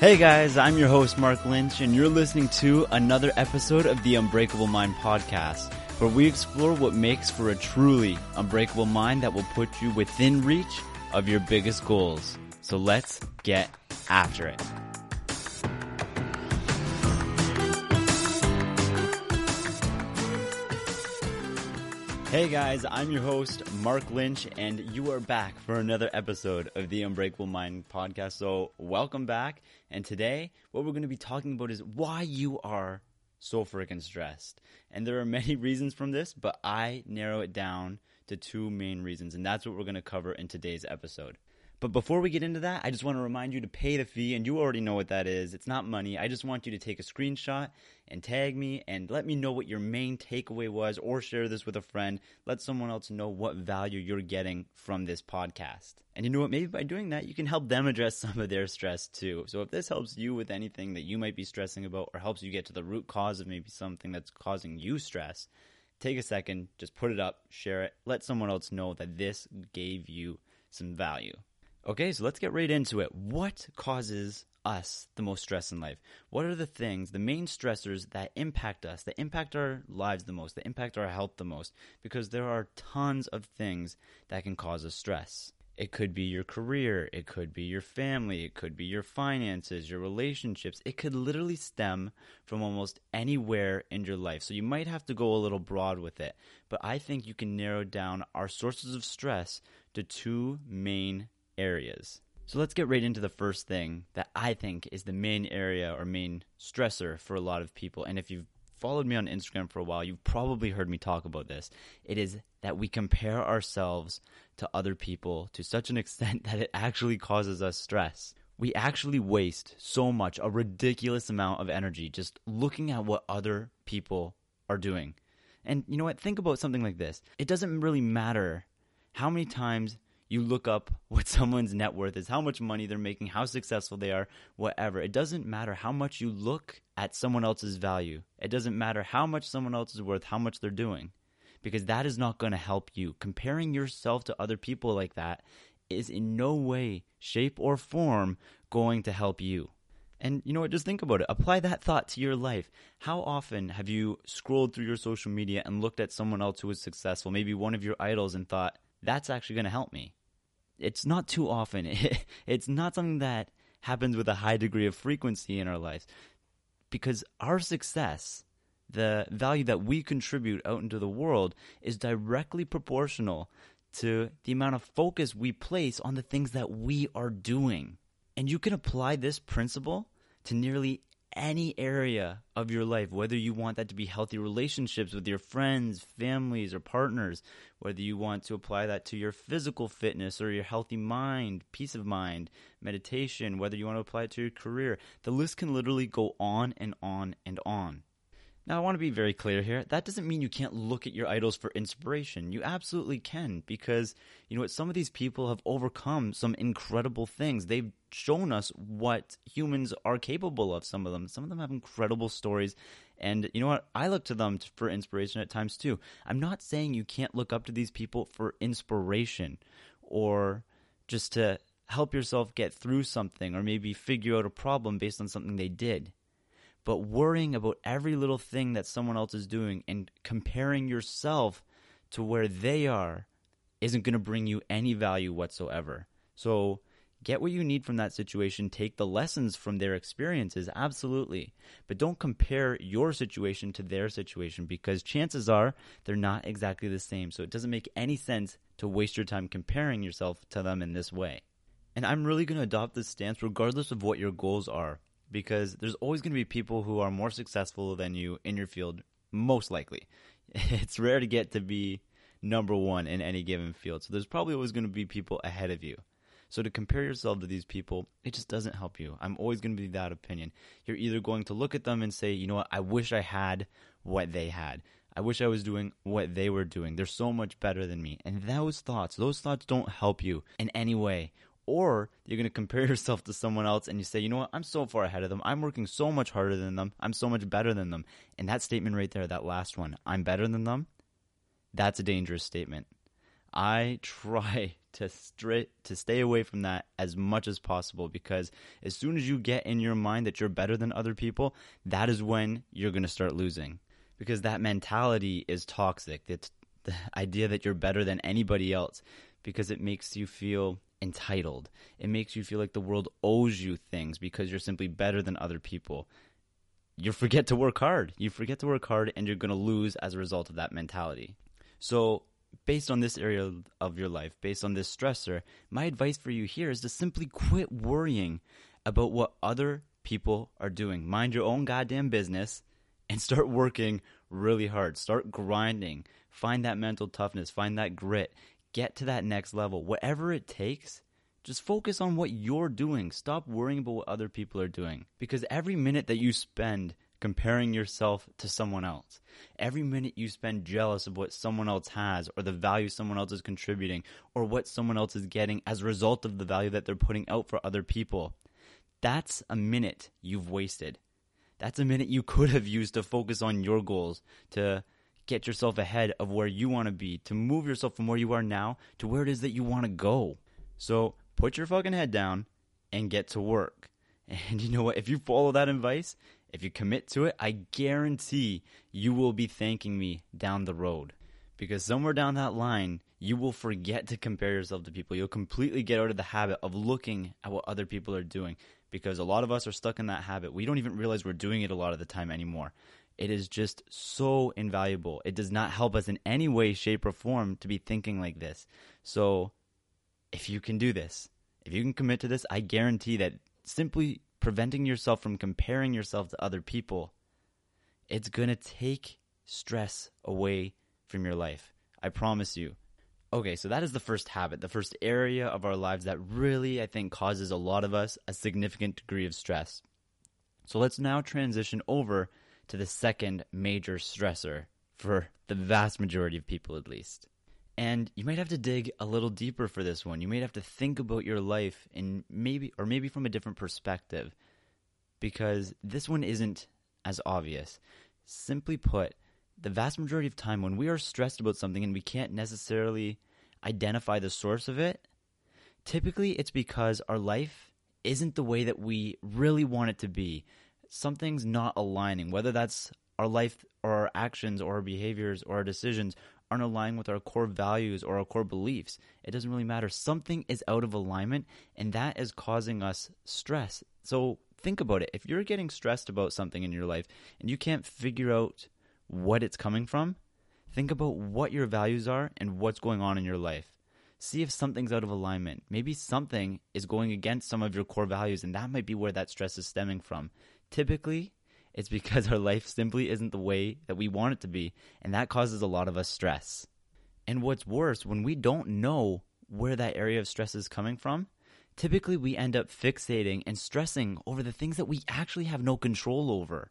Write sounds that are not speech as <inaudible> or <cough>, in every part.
Hey guys, I'm your host Mark Lynch, and you're listening to another episode of the Unbreakable Mind podcast, where we explore what makes for a truly unbreakable mind that will put you within reach of your biggest goals. So let's get after it. Hey guys, I'm your host, Mark Lynch, and you are back for another episode of the Unbreakable Mind podcast. So, welcome back. And today, what we're going to be talking about is why you are so freaking stressed. And there are many <laughs> reasons from this, but I narrow it down to two main reasons, and that's what we're going to cover in today's episode. But before we get into that, I just want to remind you to pay the fee, and you already know what that is. It's not money. I just want you to take a screenshot and tag me and let me know what your main takeaway was, or share this with a friend. Let someone else know what value you're getting from this podcast. And you know what? Maybe by doing that, you can help them address <laughs> some of their stress too. So if this helps you with anything that you might be stressing about, or helps you get to the root cause of maybe something that's causing you stress, take a second, just put it up, share it, let someone else know that this gave you some value. Okay, so let's get right into it. What causes us the most stress in life? What are the things, the main stressors that impact us, that impact our lives the most, that impact our health the most? Because there are tons of things that can cause us stress. It could be your career, it could be your family, it could be your finances, your relationships. It could literally stem from almost anywhere in your life. So you might have to go a little broad with it. But I think you can narrow down our sources of stress to two main areas. So let's get right into the first thing that I think is the main area or main stressor for a lot of people. And if you've followed me on Instagram for a while, you've probably heard me talk about this. It is that we compare ourselves to other people to such an <laughs> extent that it actually causes us stress. We actually waste so much, a ridiculous amount of energy just looking at what other people are doing. And you know what? Think about something like this. It doesn't really matter how many times you look up <laughs> what someone's net worth is, how much money they're making, how successful they are, whatever. It doesn't matter how much you look at someone else's value. It doesn't matter how much someone else is worth, how much they're doing, because that is not going to help you. Comparing yourself to other people like that is in no way, shape, or form going to help you. And you know what? Just think about it. Apply that thought to your life. How often have you scrolled through your social media and looked at someone else who was successful, maybe one of your idols, and thought, that's actually going to help me? It's not too often. <laughs> it's not something that happens with a high degree of frequency in our lives because our success, the value that we contribute out into the world, is directly proportional to the amount of focus we place on the things that we are doing. And you can apply this principle to nearly any area of your life, whether you want that to be healthy relationships with your friends, families, or partners, whether you want to apply that to your physical fitness or your healthy mind, peace of mind, meditation, whether you want to apply it to your career. The list can literally go on and on and on. Now, I want to be very clear here. That doesn't mean you can't look at your idols for inspiration. You absolutely can because, you know what, some of these people have overcome some incredible things. They've shown us what humans are capable of, some of them. Some of them have incredible stories. And you know what? I look to them for inspiration at times too. I'm not saying you can't look up to these people for inspiration or just to help yourself get through something or maybe figure out a problem based on something they did but worrying about every little thing that someone else is doing and comparing yourself to where they are isn't going to bring you any value whatsoever. So, get what you need from that situation, take the lessons from their experiences, absolutely. But don't compare your situation to their situation because chances are they're not exactly the same. So, it doesn't make any sense to waste your time comparing yourself to them in this way. And I'm really going to adopt this stance regardless of what your goals are because there's always going to be people who are more successful than you in your field, most likely. <laughs> It's rare to get to be number one in any given field. So there's probably always going to be people ahead of you. So to compare yourself to these people, it just doesn't help you. I'm always going to be that opinion. You're either going to look at them and say, you know what, I wish I had what they had. I wish I was doing what they were doing. They're so much better than me. And those thoughts, those thoughts don't help you in any way or you're going to compare <laughs> yourself to someone else and you say, you know what, I'm so far ahead of them. I'm working so much harder than them. I'm so much better than them. And that statement right there, that last one, I'm better than them, that's a dangerous statement. I <laughs> try to stri- to stay away from that as much as possible because as soon as you get in your mind that you're better than other people, that is when you're going to start losing. Because that mentality is toxic. It's the idea that you're better than anybody else because it makes you feel entitled. It makes you feel like the world owes you things because you're simply better than other people. You forget to work hard. You forget to work hard and you're going to lose as a result of that mentality. So, based on this area of your life, based on this stressor, my advice for you here is to simply quit worrying about what other people are doing. Mind your own goddamn business and start working really hard. Start grinding. Find that mental toughness, find that grit. Get to that next level. Whatever it takes, just focus on what you're doing. Stop worrying about what other people are doing. Because every minute that you spend comparing yourself to someone else. Every minute you spend jealous of what someone else has or the value someone else is contributing or what someone else is getting as a result of the value that they're putting out for other people. That's a minute you've wasted. That's a minute you could have used to focus on your goals, to get yourself ahead of where you want to be, to move yourself from where you are now to where it is that you want to go. So put your fucking head down and get to work. <laughs> And you know what? If you follow that advice, if you commit to it, I guarantee you will be thanking me down the road. Because somewhere down that line, you will forget to compare yourself to people. You'll completely get out of the habit of looking at what other people are doing. Because a lot of us are stuck in that habit. We don't even realize we're doing it a lot of the time anymore. It is just so invaluable. It does not help us in any way, shape, or form to be thinking like this. So, if you can do this, if you can commit to this, I guarantee that simply preventing yourself from comparing yourself to other people, it's going to take stress away from your life. I promise you. Okay, so that is the first habit, the first area of our lives that really, I think, causes a lot of us a significant degree of stress. So let's now transition over to the second major stressor, for the vast majority of people at least. And you might have to dig a little deeper for this one. You might have to think about your life in maybe, or maybe from a different perspective, because this one isn't as obvious. Simply put, the vast majority of time when we are stressed about something and we can't necessarily identify the source of it, typically it's because our life isn't the way that we really want it to be. Something's not aligning, whether that's our life or our actions or our behaviors or our decisions aren't aligning with our core values or our core beliefs. It doesn't really matter. Something is out of alignment, and that is causing us stress. So think about it. If you're getting stressed about something in your life and you can't figure out what it's coming from, think about what your values are and what's going on in your life. See if something's out of alignment. Maybe something is going against some of your core values, and that might be where that stress is stemming from. Typically, it's because our life simply isn't the way that we want it to be, and that causes a lot of us stress. And what's worse, when we don't know where that area of stress is coming from, typically we end up fixating and stressing over the things that we actually have no control over.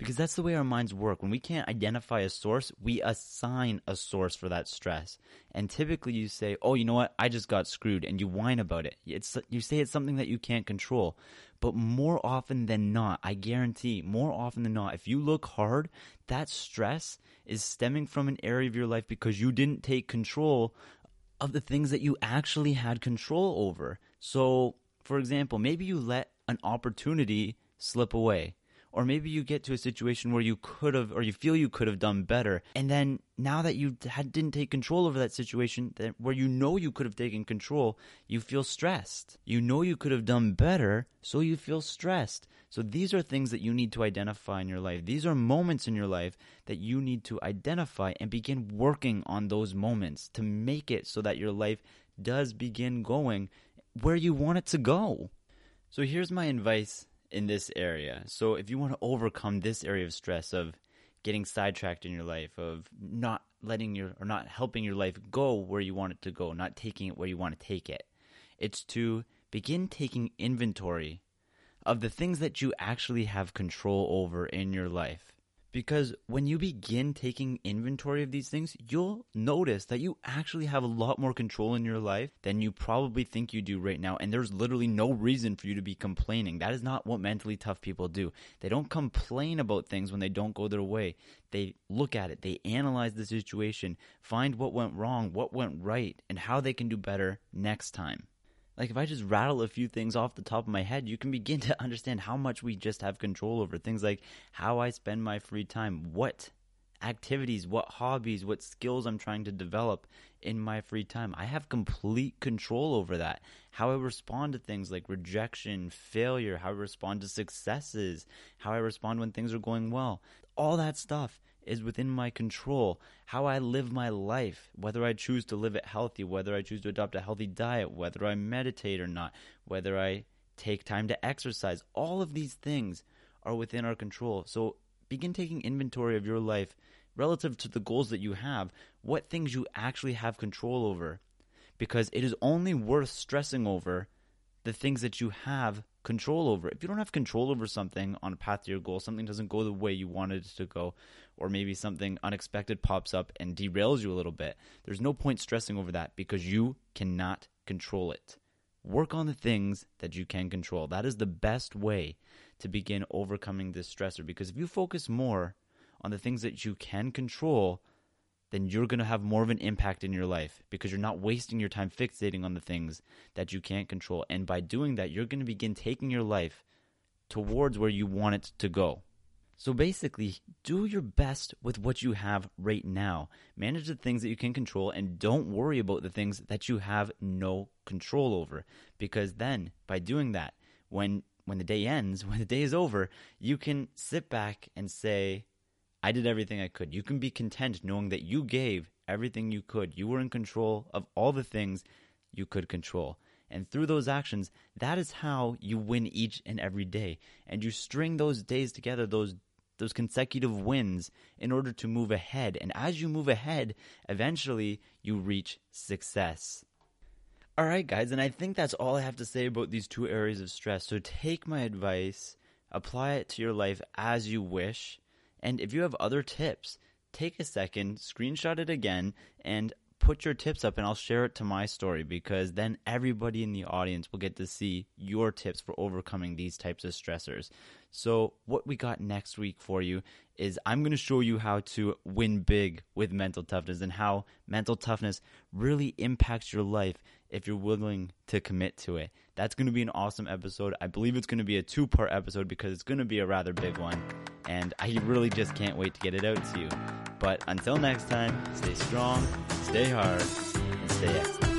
Because that's the way our minds work. When we can't identify a source, we assign a source for that stress. And typically you say, oh, you know what? I just got screwed. And you whine about it. It's, you say it's something that you can't control. But more often than not, I guarantee, more often than not, if you look hard, that stress is stemming from an area of your life because you didn't take control of the things that you actually had control over. So, for example, maybe you let an opportunity slip away or maybe you get to a situation where you could have or you feel you could have done better. And then now that you had, didn't take control over that situation that where you know you could have taken control you feel stressed. You know you could have done better so you feel stressed. So these are things that you need to identify in your life. These are moments in your life that you need to identify and begin working on those moments to make it so that your life does begin going where you want it to go. So here's my advice in this area. So if you want to overcome this area of stress of getting sidetracked in your life, of not letting your or not helping your life go where you want it to go, not taking it where you want to take it. It's to begin taking inventory of the things that you actually have control over in your life. Because when you begin taking inventory of these things, you'll notice that you actually have a lot more control in your life than you probably think you do right now. And there's literally no reason for you to be complaining. That is not what mentally tough people do. They don't complain about things when they don't go their way. They look at it, they analyze the situation, find what went wrong, what went right, and how they can do better next time. Like if I just rattle a few things off the top of my head, you can begin to <laughs> understand how much we just have control over things like how I spend my free time, what activities, what hobbies, what skills I'm trying to develop in my free time. I have complete control over that. How I respond to things like rejection, failure, how I respond to successes, how I respond when things are going well. All that stuff is within my control. How I live my life, whether I choose to live it healthy, whether I choose to adopt a healthy diet, whether I meditate or not, whether I take time to exercise, all of these things are within our control. So begin taking inventory of your life relative to the goals that you have, what things you actually have control over. Because it is only worth stressing over the things that you have control over. If you don't have control over something on a path to your goal, something doesn't go the way you wanted it to go, or maybe something unexpected pops up and derails you a little bit, there's no point stressing over that because you cannot control it. Work on the things that you can control. That is the best way to begin overcoming this stressor because if you focus more on the things that you can control, then you're going to have more of an impact in your life because you're not wasting your time fixating on the things that you can't control. And by doing that, you're going to begin taking your life towards where you want it to go. So basically, do your best with what you have right now. Manage the things that you can control and don't worry about the things that you have no control over because then by doing that, when when the day ends, <laughs> when the day is over, you can sit back and say, I did everything I could. You can be content knowing that you gave everything you could. You were in control of all the things you could control. And through those actions, that is how you win each and every day. And you string those days together, those those consecutive wins in order to move ahead. And as you move ahead, eventually you reach success. All right, guys, and I think that's all I have to say about these two areas of stress. So take my advice, apply it to your life as you wish. And if you have other tips, take a second, screenshot it again, and put your tips up and I'll share it to my story because then everybody in the audience will get to see your tips for overcoming these types of stressors. So, what we got next week for you is I'm going to show you how to win big with mental toughness and how mental toughness really impacts your life if you're willing to commit to it. That's going to be an awesome episode. I believe it's going to be a two part episode because it's going to be a rather big one. And I really just can't wait to get it out to you. But until next time, stay strong, stay hard, and stay excellent.